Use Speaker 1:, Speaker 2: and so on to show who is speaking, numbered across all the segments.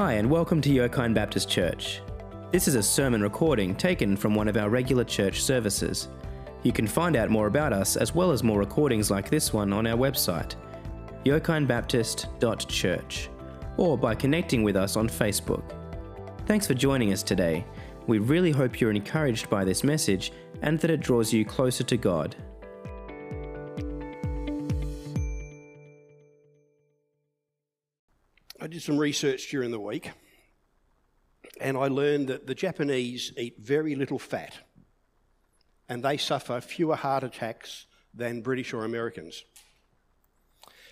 Speaker 1: Hi, and welcome to Yokine Baptist Church. This is a sermon recording taken from one of our regular church services. You can find out more about us as well as more recordings like this one on our website, yokinebaptist.church, or by connecting with us on Facebook. Thanks for joining us today. We really hope you're encouraged by this message and that it draws you closer to God.
Speaker 2: Did some research during the week and I learned that the Japanese eat very little fat and they suffer fewer heart attacks than British or Americans.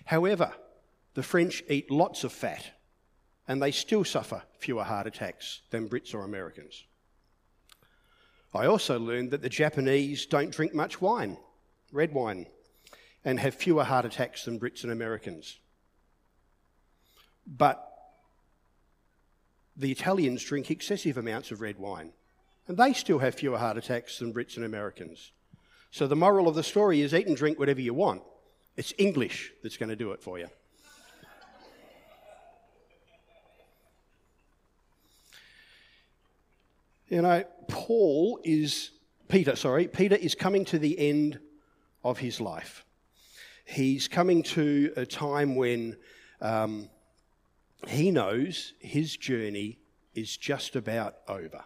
Speaker 2: However, the French eat lots of fat and they still suffer fewer heart attacks than Brits or Americans. I also learned that the Japanese don't drink much wine, red wine, and have fewer heart attacks than Brits and Americans. But the Italians drink excessive amounts of red wine, and they still have fewer heart attacks than Brits and Americans. So the moral of the story is eat and drink whatever you want. It's English that's going to do it for you. You know, Paul is, Peter, sorry, Peter is coming to the end of his life. He's coming to a time when um, he knows his journey is just about over.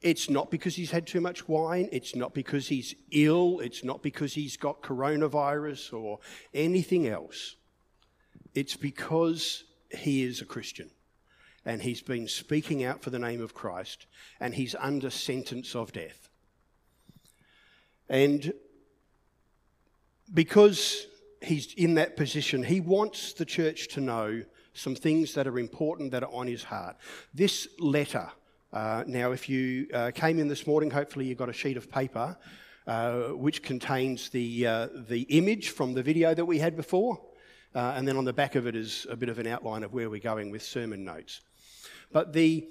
Speaker 2: It's not because he's had too much wine. It's not because he's ill. It's not because he's got coronavirus or anything else. It's because he is a Christian and he's been speaking out for the name of Christ and he's under sentence of death. And because he's in that position, he wants the church to know some things that are important that are on his heart. This letter, uh, now, if you uh, came in this morning, hopefully you got a sheet of paper uh, which contains the, uh, the image from the video that we had before. Uh, and then on the back of it is a bit of an outline of where we're going with sermon notes. But the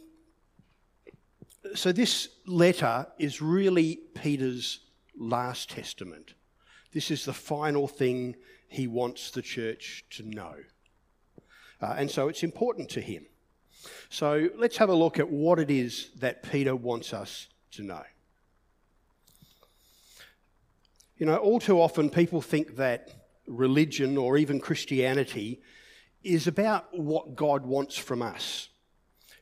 Speaker 2: so this letter is really Peter's last testament. This is the final thing he wants the church to know. Uh, and so it's important to him. So let's have a look at what it is that Peter wants us to know. You know, all too often people think that religion or even Christianity is about what God wants from us.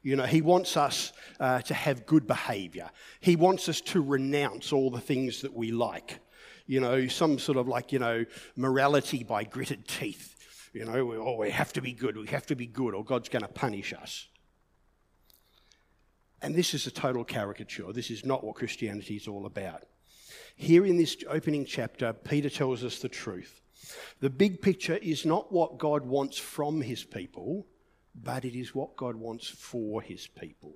Speaker 2: You know, He wants us uh, to have good behavior, He wants us to renounce all the things that we like. You know, some sort of like, you know, morality by gritted teeth. You know, we, oh, we have to be good, we have to be good, or God's going to punish us. And this is a total caricature. This is not what Christianity is all about. Here in this opening chapter, Peter tells us the truth. The big picture is not what God wants from his people, but it is what God wants for his people.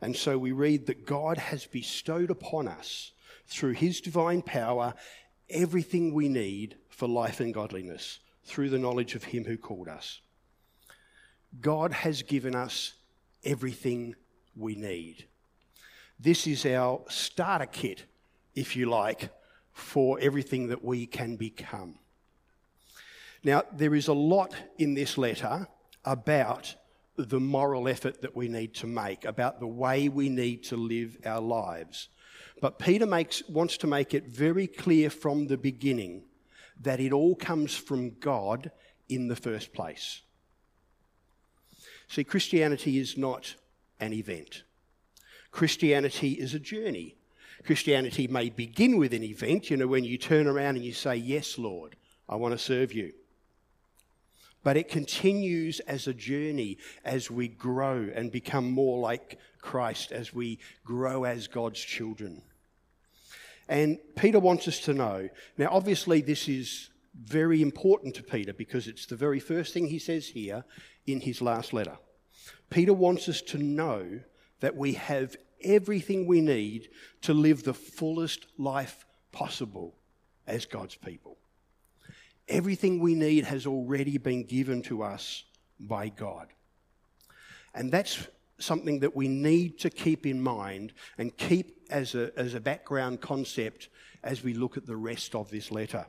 Speaker 2: And so we read that God has bestowed upon us, through his divine power, everything we need for life and godliness through the knowledge of Him who called us. God has given us everything we need. This is our starter kit, if you like, for everything that we can become. Now, there is a lot in this letter about the moral effort that we need to make, about the way we need to live our lives. But Peter makes, wants to make it very clear from the beginning that it all comes from God in the first place. See, Christianity is not an event, Christianity is a journey. Christianity may begin with an event, you know, when you turn around and you say, Yes, Lord, I want to serve you. But it continues as a journey as we grow and become more like Christ, as we grow as God's children. And Peter wants us to know. Now, obviously, this is very important to Peter because it's the very first thing he says here in his last letter. Peter wants us to know that we have everything we need to live the fullest life possible as God's people. Everything we need has already been given to us by God. And that's something that we need to keep in mind and keep as a, as a background concept as we look at the rest of this letter.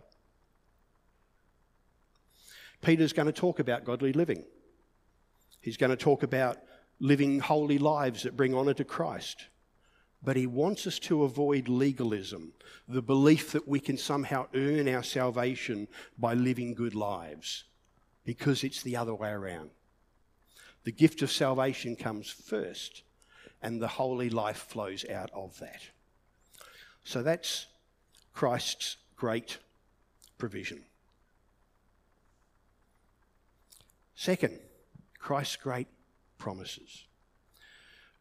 Speaker 2: Peter's going to talk about godly living. He's going to talk about living holy lives that bring honour to Christ. But he wants us to avoid legalism, the belief that we can somehow earn our salvation by living good lives, because it's the other way around. The gift of salvation comes first, and the holy life flows out of that. So that's Christ's great provision. Second, Christ's great promises.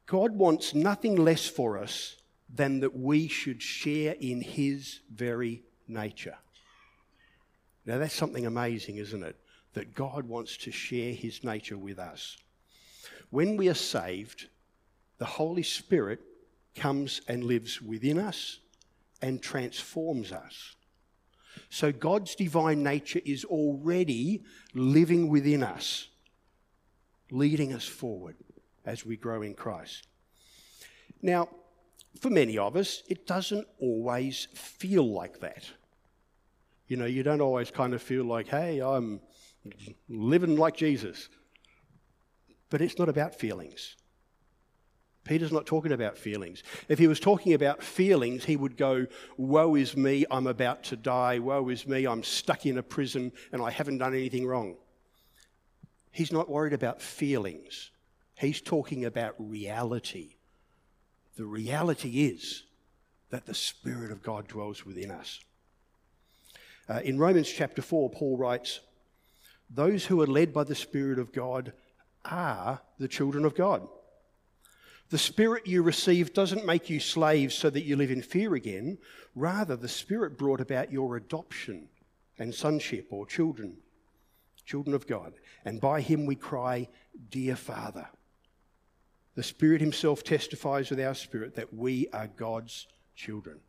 Speaker 2: God wants nothing less for us than that we should share in His very nature. Now, that's something amazing, isn't it? That God wants to share His nature with us. When we are saved, the Holy Spirit comes and lives within us and transforms us. So God's divine nature is already living within us, leading us forward as we grow in Christ. Now, for many of us, it doesn't always feel like that. You know, you don't always kind of feel like, hey, I'm living like Jesus. But it's not about feelings. Peter's not talking about feelings. If he was talking about feelings, he would go, Woe is me, I'm about to die. Woe is me, I'm stuck in a prison and I haven't done anything wrong. He's not worried about feelings. He's talking about reality. The reality is that the Spirit of God dwells within us. Uh, in Romans chapter 4, Paul writes, Those who are led by the Spirit of God are the children of God. The Spirit you received doesn't make you slaves so that you live in fear again. Rather, the Spirit brought about your adoption and sonship or children, children of God. And by Him we cry, Dear Father. The Spirit Himself testifies with our spirit that we are God's children.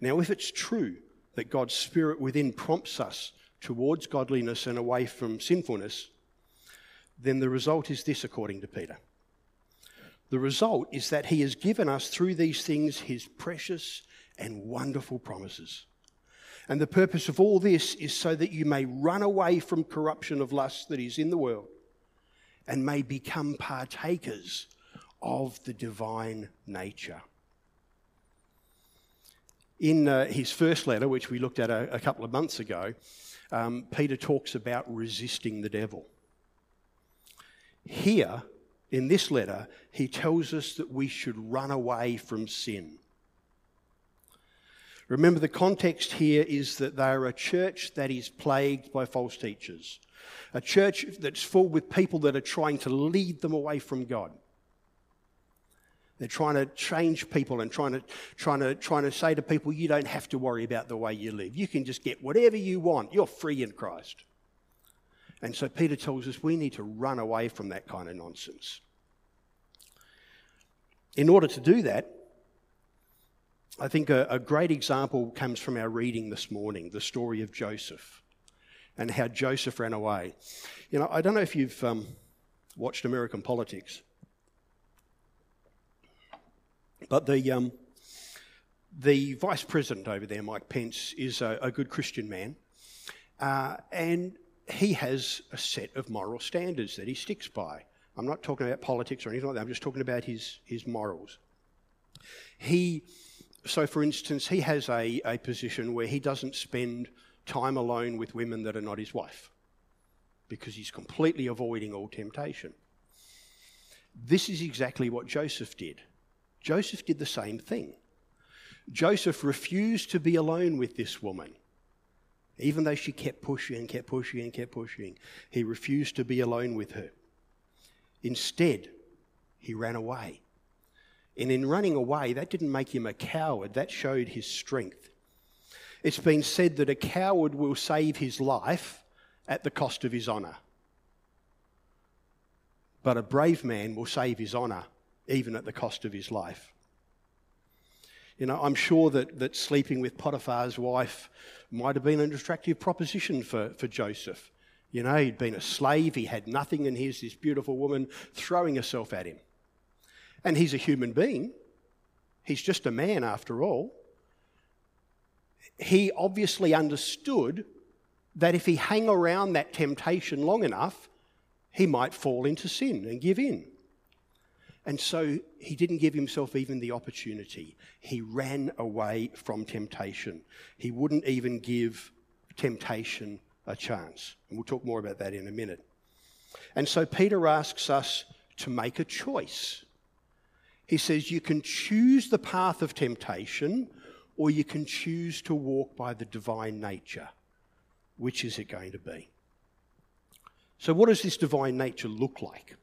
Speaker 2: Now, if it's true that God's Spirit within prompts us towards godliness and away from sinfulness, then the result is this, according to Peter. The result is that He has given us through these things His precious and wonderful promises. And the purpose of all this is so that you may run away from corruption of lust that is in the world and may become partakers of the divine nature. In uh, his first letter, which we looked at a, a couple of months ago, um, Peter talks about resisting the devil. Here, in this letter, he tells us that we should run away from sin. Remember, the context here is that they are a church that is plagued by false teachers, a church that's full with people that are trying to lead them away from God. They're trying to change people and trying to, trying, to, trying to say to people, you don't have to worry about the way you live. You can just get whatever you want. You're free in Christ. And so Peter tells us we need to run away from that kind of nonsense. In order to do that, I think a, a, great example comes from our reading this morning the story of Joseph and how Joseph ran away. You know, I don't know if you've um, watched American politics, but the, um, the vice president over there, Mike Pence, is a, a good Christian man. Uh, and he has a set of moral standards that he sticks by. I'm not talking about politics or anything like that. I'm just talking about his, his morals. He, so for instance, he has a, a position where he doesn't spend time alone with women that are not his wife because he's completely avoiding all temptation. This is exactly what Joseph did. Joseph did the same thing. Joseph refused to be alone with this woman. Even though she kept pushing and kept pushing and kept pushing, he refused to be alone with her. Instead, he ran away. And in running away, that didn't make him a coward, that showed his strength. It's been said that a coward will save his life at the cost of his honour. But a brave man will save his honour even at the cost of his life. You know, I'm sure that, that sleeping with Potiphar's wife might have been an attractive proposition for, for Joseph. You know, he'd been a slave, he had nothing, and here's this beautiful woman throwing herself at him. And he's a human being, he's just a man after all. He obviously understood that if he hung around that temptation long enough, He might fall into sin and give in. And so he didn't give himself even the opportunity. He ran away from temptation. He wouldn't even give temptation a chance. And we'll talk more about that in a minute. And so Peter asks us to make a choice. He says, You can choose the path of temptation, or you can choose to walk by the divine nature. Which is it going to be? So, what does this divine nature look like?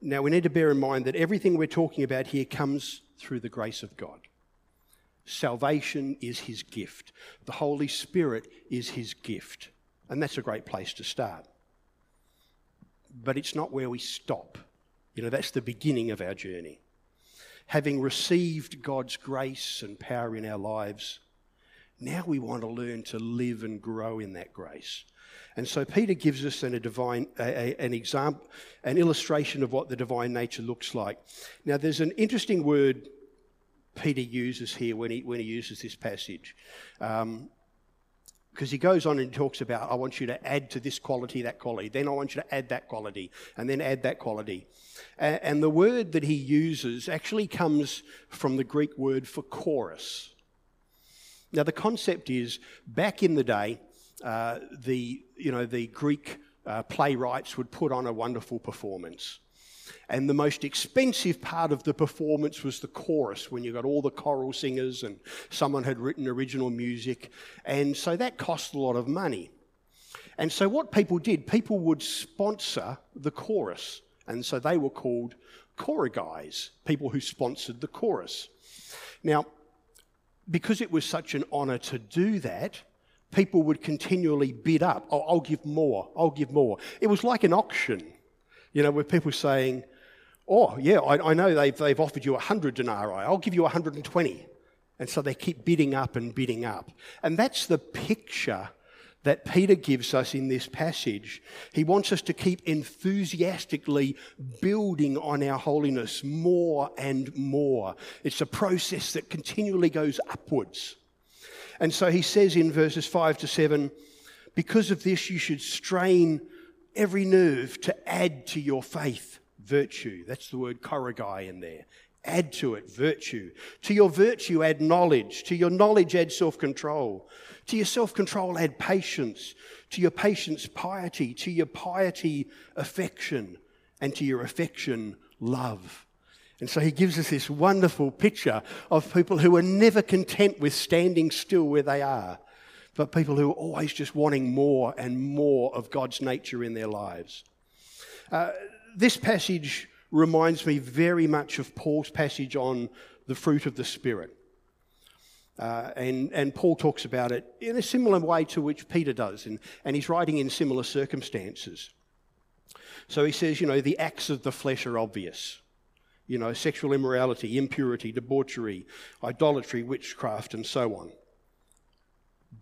Speaker 2: Now, we need to bear in mind that everything we're talking about here comes through the grace of God. Salvation is his gift, the Holy Spirit is his gift. And that's a great place to start. But it's not where we stop. You know, that's the beginning of our journey. Having received God's grace and power in our lives, now we want to learn to live and grow in that grace. And so Peter gives us an, divine, a, a, an example, an illustration of what the divine nature looks like. Now, there's an interesting word Peter uses here when he, when he uses this passage. Um, because he goes on and talks about, I want you to add to this quality, that quality. Then I want you to add that quality, and then add that quality. And the word that he uses actually comes from the Greek word for chorus. Now, the concept is back in the day, uh, the, you know, the Greek uh, playwrights would put on a wonderful performance. And the most expensive part of the performance was the chorus, when you got all the choral singers and someone had written original music. And so that cost a lot of money. And so what people did, people would sponsor the chorus. And so they were called guys, people who sponsored the chorus. Now, because it was such an honour to do that, people would continually bid up. Oh, I'll give more, I'll give more. It was like an auction, you know, with people saying, Oh, yeah, I, I know they've, they've offered you 100 denarii, I'll give you 120. And so they keep bidding up and bidding up. And that's the picture that Peter gives us in this passage. He wants us to keep enthusiastically building on our holiness more and more. It's a process that continually goes upwards. And so he says in verses 5 to 7 because of this, you should strain every nerve to add to your faith virtue. That's the word chorigai in there. Add to it virtue. To your virtue, add knowledge. To your knowledge, add self control. To your self control, add patience. To your patience, piety. To your piety, affection. And to your affection, love. And so he gives us this wonderful picture of people who are never content with standing still where they are, but people who are always just wanting more and more of God's nature in their lives. Uh, this passage reminds me very much of Paul's passage on the fruit of the Spirit. Uh, and, and Paul talks about it in a similar way to which Peter does, and, and he's writing in similar circumstances. So he says, you know, the acts of the flesh are obvious you know, sexual immorality, impurity, debauchery, idolatry, witchcraft, and so on.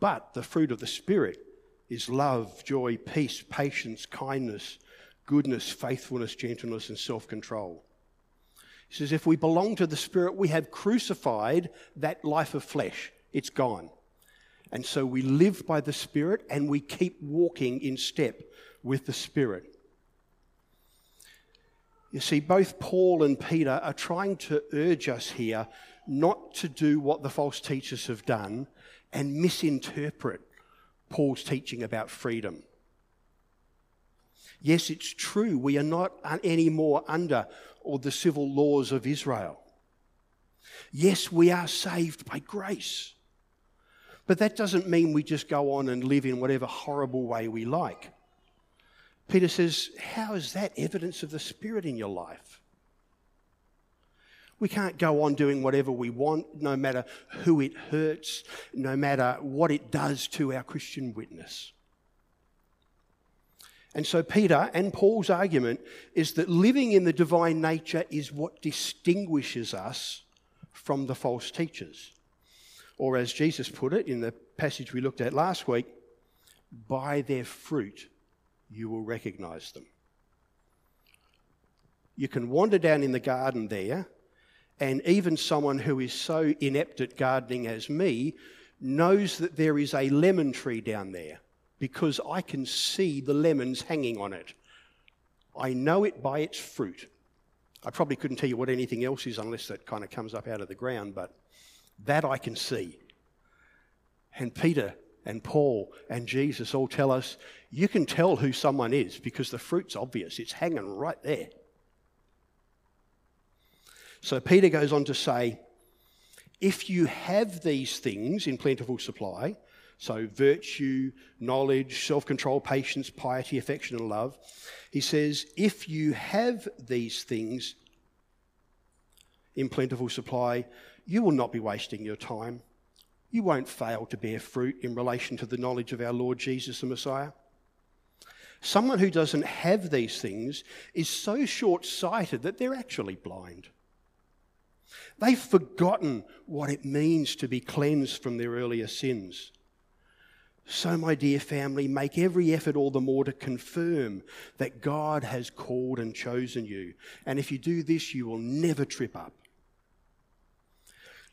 Speaker 2: But the fruit of the Spirit is love, joy, peace, patience, kindness, goodness, faithfulness, gentleness, and self control. He says, if we belong to the Spirit, we have crucified that life of flesh. It's gone. And so we live by the Spirit and we keep walking in step with the Spirit. You see, both Paul and Peter are trying to urge us here not to do what the false teachers have done and misinterpret Paul's teaching about freedom. Yes, it's true, we are not anymore under all the civil laws of Israel. Yes, we are saved by grace. But that doesn't mean we just go on and live in whatever horrible way we like. Peter says, How is that evidence of the Spirit in your life? We can't go on doing whatever we want, no matter who it hurts, no matter what it does to our Christian witness. And so, Peter and Paul's argument is that living in the divine nature is what distinguishes us from the false teachers. Or, as Jesus put it in the passage we looked at last week, by their fruit you will recognize them. You can wander down in the garden there, and even someone who is so inept at gardening as me knows that there is a lemon tree down there because I can see the lemons hanging on it. I know it by its fruit. I probably couldn't tell you what anything else is unless that kind of comes up out of the ground, but that I can see. And Peter and Paul and Jesus all tell us you can tell who someone is because the fruit's obvious, it's hanging right there. So Peter goes on to say, if you have these things in plentiful supply, so virtue, knowledge, self control, patience, piety, affection, and love, he says, if you have these things in plentiful supply, you will not be wasting your time you won't fail to bear fruit in relation to the knowledge of our Lord Jesus the Messiah. Someone who doesn't have these things is so short sighted that they're actually blind. They've forgotten what it means to be cleansed from their earlier sins. So, my dear family, make every effort all the more to confirm that God has called and chosen you. And if you do this, you will never trip up.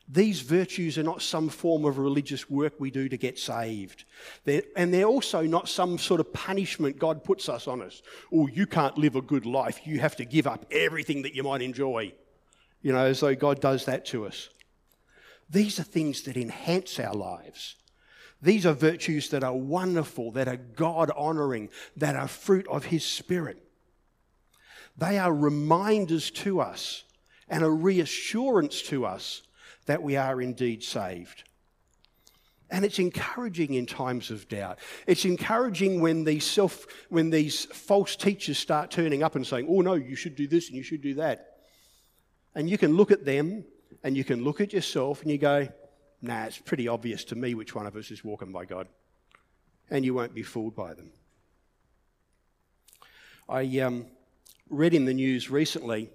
Speaker 2: These virtues are not some form of religious work we do to get saved. They're, and they're also not some sort of punishment God puts us on us. Oh, you can't live a good life. You have to give up everything that you might enjoy. You know, as though God does that to us. These are things that enhance our lives. These are virtues that are wonderful, that are God honoring, that are fruit of His Spirit. They are reminders to us and a reassurance to us that we are indeed saved. And it's encouraging in times of doubt. It's encouraging when these self, when these false teachers start turning up and saying, "Oh no, you should do this and you should do that," and you can look at them and you can look at yourself and you go, "Nah, it's pretty obvious to me which one of us is walking by God," and you won't be fooled by them. I um, read in the news recently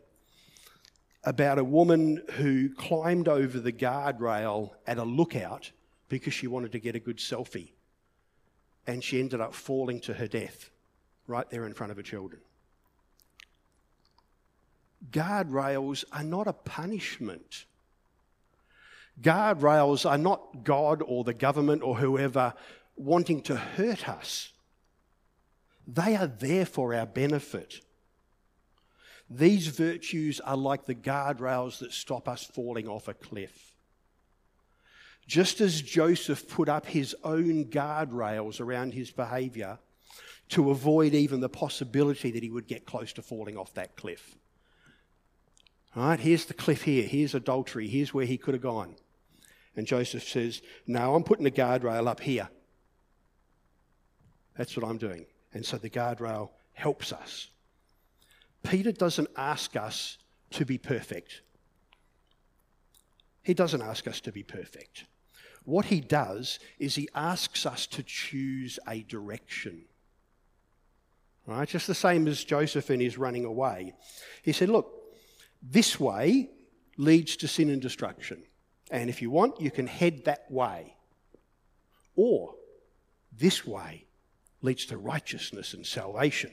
Speaker 2: about a woman who climbed over the guardrail at a lookout because she wanted to get a good selfie. And she ended up falling to her death right there in front of her children. Guardrails are not a punishment. Guardrails are not God or the government or whoever wanting to hurt us. They are there for our benefit. These virtues are like the guardrails that stop us falling off a cliff. Just as Joseph put up his own guardrails around his behavior to avoid even the possibility that he would get close to falling off that cliff. All right, here's the cliff here. Here's adultery. Here's where he could have gone. And Joseph says, No, I'm putting a guardrail up here. That's what I'm doing. And so the guardrail helps us. Peter doesn't ask us to be perfect. He doesn't ask us to be perfect. What he does is he asks us to choose a direction. Right? Just the same as Joseph in his running away. He said, Look, this way leads to sin and destruction. And if you want, you can head that way. Or this way leads to righteousness and salvation.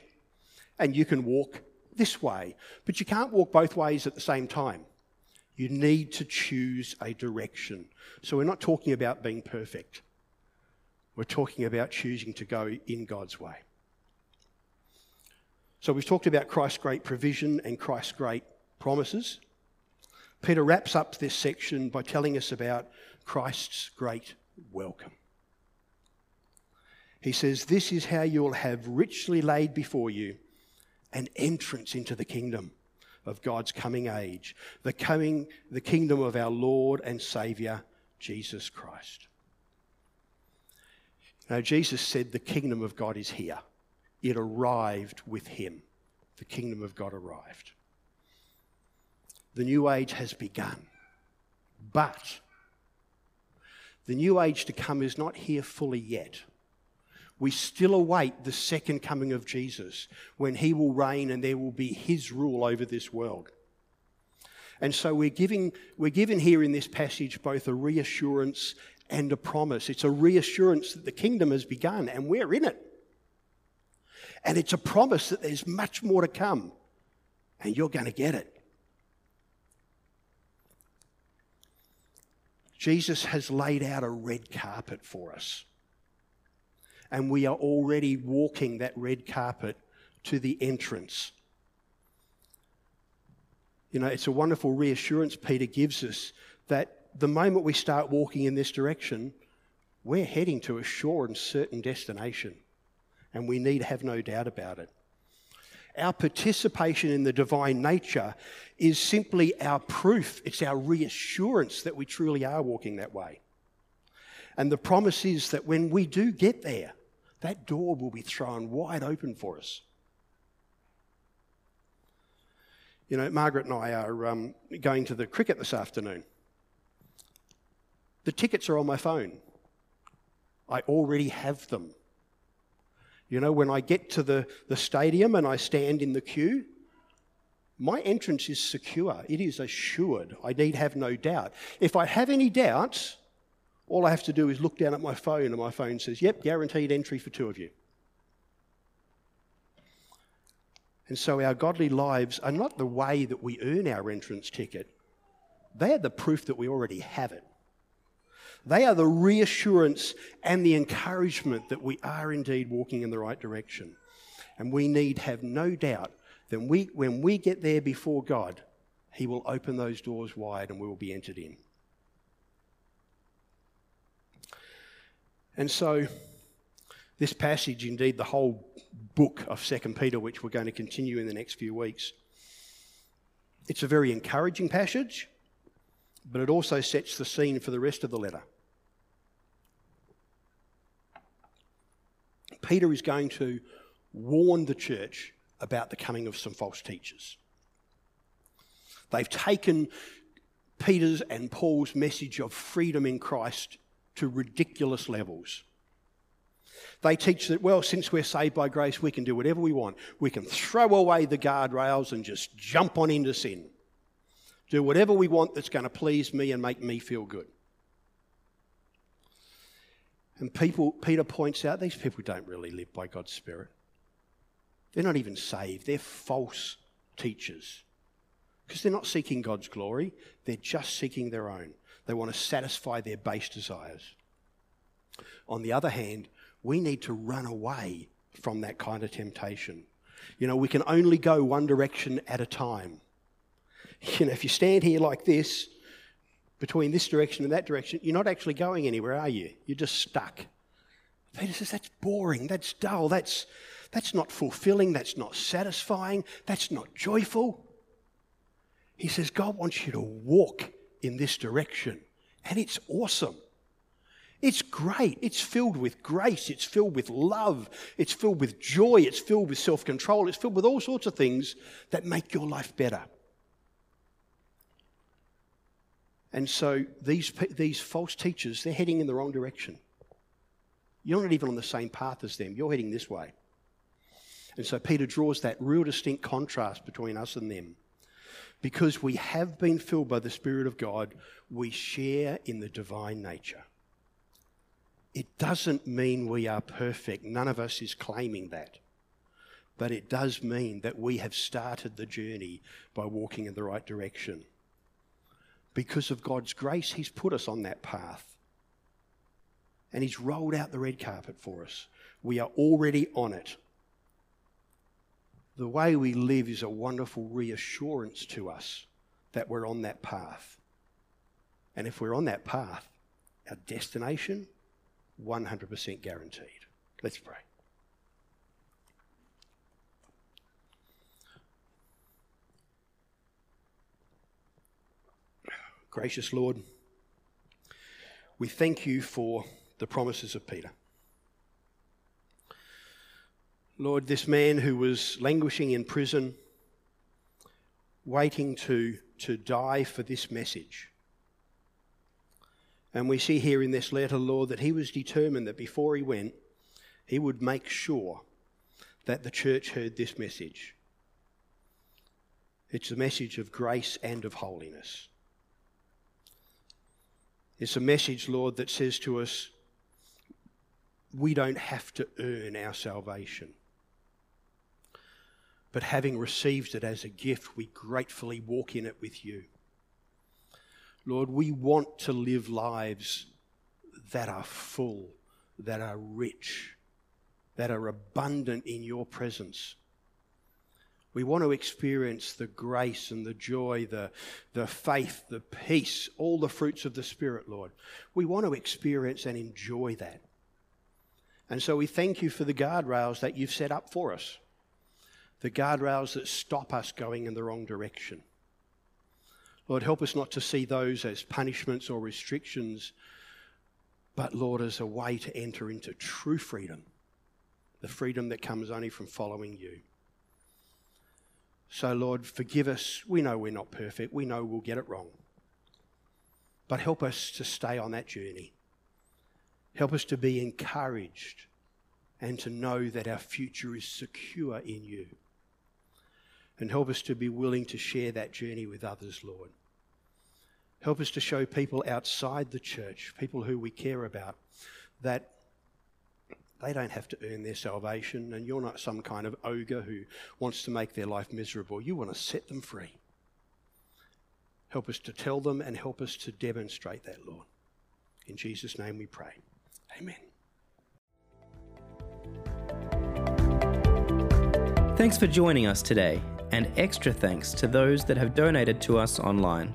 Speaker 2: And you can walk this way. But you can't walk both ways at the same time. You need to choose a direction. So we're not talking about being perfect. We're talking about choosing to go in God's way. So we've talked about Christ's great provision and Christ's great promises. Peter wraps up this section by telling us about Christ's great welcome. He says, This is how you'll have richly laid before you an entrance into the kingdom of God's coming age, the coming the kingdom of our Lord and Savior Jesus Christ. Now Jesus said the kingdom of God is here. It arrived with him. The kingdom of God arrived. The new age has begun. But the new age to come is not here fully yet we still await the second coming of Jesus when he will reign and there will be his rule over this world. And so we're giving, we're given here in this passage both a reassurance and a promise. It's a reassurance that the kingdom has begun and we're in it. And it's a promise that there's much more to come and you're going to get it. Jesus has laid out a red carpet for us and we are already walking that red carpet to the entrance. You know, it's a wonderful reassurance Peter gives us that the moment we start walking in this direction, we're heading to a sure and certain destination, and we need have no doubt about it. Our participation in the divine nature is simply our proof, it's our reassurance that we truly are walking that way. And the promise is that when we do get there, that door will be thrown wide open for us. You know, Margaret and I are um, going to the cricket this afternoon. The tickets are on my phone. I already have them. You know, when I get to the, the stadium and I stand in the queue, my entrance is secure. It is assured. I need have no doubt. If I have any doubts, all I have to do is look down at my phone, and my phone says, Yep, guaranteed entry for two of you. And so our godly lives are not the way that we earn our entrance ticket, they are the proof that we already have it. They are the reassurance and the encouragement that we are indeed walking in the right direction. And we need have no doubt that we, when we get there before God, He will open those doors wide and we will be entered in. And so, this passage, indeed, the whole book of 2 Peter, which we're going to continue in the next few weeks, it's a very encouraging passage, but it also sets the scene for the rest of the letter. Peter is going to warn the church about the coming of some false teachers. They've taken Peter's and Paul's message of freedom in Christ to ridiculous levels. They teach that, well, since we're saved by grace, we can do whatever we want. We can throw away the guardrails and just jump on into sin. Do whatever we want that's going to please me and make me feel good. And people, Peter points out these people don't really live by God's Spirit. They're not even saved, they're false teachers. Because they're not seeking God's glory, they're just seeking their own. They want to satisfy their base desires. On the other hand, we need to run away from that kind of temptation. You know, we can only go one direction at a time. You know, if you stand here like this, between this direction and that direction, you're not actually going anywhere, are you? You're just stuck. Peter says that's boring, that's dull, that's, that's not fulfilling, that's not satisfying, that's not joyful. He says God wants you to walk in this direction, and it's awesome. It's great. It's filled with grace. It's filled with love. It's filled with joy. It's filled with self control. It's filled with all sorts of things that make your life better. And so these, these false teachers, they're heading in the wrong direction. You're not even on the same path as them, you're heading this way. And so Peter draws that real distinct contrast between us and them. Because we have been filled by the Spirit of God, we share in the divine nature. It doesn't mean we are perfect. None of us is claiming that. But it does mean that we have started the journey by walking in the right direction. Because of God's grace, He's put us on that path. And He's rolled out the red carpet for us. We are already on it. The way we live is a wonderful reassurance to us that we're on that path. And if we're on that path, our destination 100% guaranteed. Let's pray. Gracious Lord, we thank you for the promises of Peter. Lord, this man who was languishing in prison, waiting to, to die for this message, and we see here in this letter, Lord, that he was determined that before he went, he would make sure that the church heard this message. It's a message of grace and of holiness. It's a message, Lord, that says to us, we don't have to earn our salvation. But having received it as a gift, we gratefully walk in it with you. Lord, we want to live lives that are full, that are rich, that are abundant in your presence. We want to experience the grace and the joy, the, the faith, the peace, all the fruits of the Spirit, Lord. We want to experience and enjoy that. And so we thank you for the guardrails that you've set up for us, the guardrails that stop us going in the wrong direction. Lord, help us not to see those as punishments or restrictions, but Lord, as a way to enter into true freedom, the freedom that comes only from following you. So, Lord, forgive us. We know we're not perfect. We know we'll get it wrong. But help us to stay on that journey. Help us to be encouraged and to know that our future is secure in you. And help us to be willing to share that journey with others, Lord. Help us to show people outside the church, people who we care about, that they don't have to earn their salvation, and you're not some kind of ogre who wants to make their life miserable. You want to set them free. Help us to tell them and help us to demonstrate that, Lord. In Jesus' name we pray. Amen.
Speaker 1: Thanks for joining us today, and extra thanks to those that have donated to us online.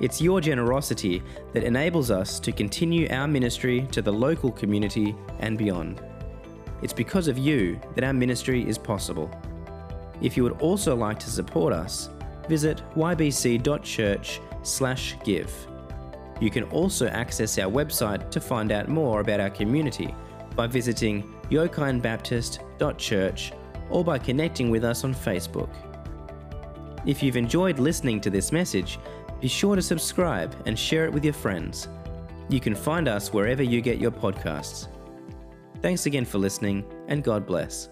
Speaker 1: It's your generosity that enables us to continue our ministry to the local community and beyond. It's because of you that our ministry is possible. If you would also like to support us, visit ybc.church/give. You can also access our website to find out more about our community by visiting yokinebaptist.church or by connecting with us on Facebook. If you've enjoyed listening to this message, be sure to subscribe and share it with your friends. You can find us wherever you get your podcasts. Thanks again for listening, and God bless.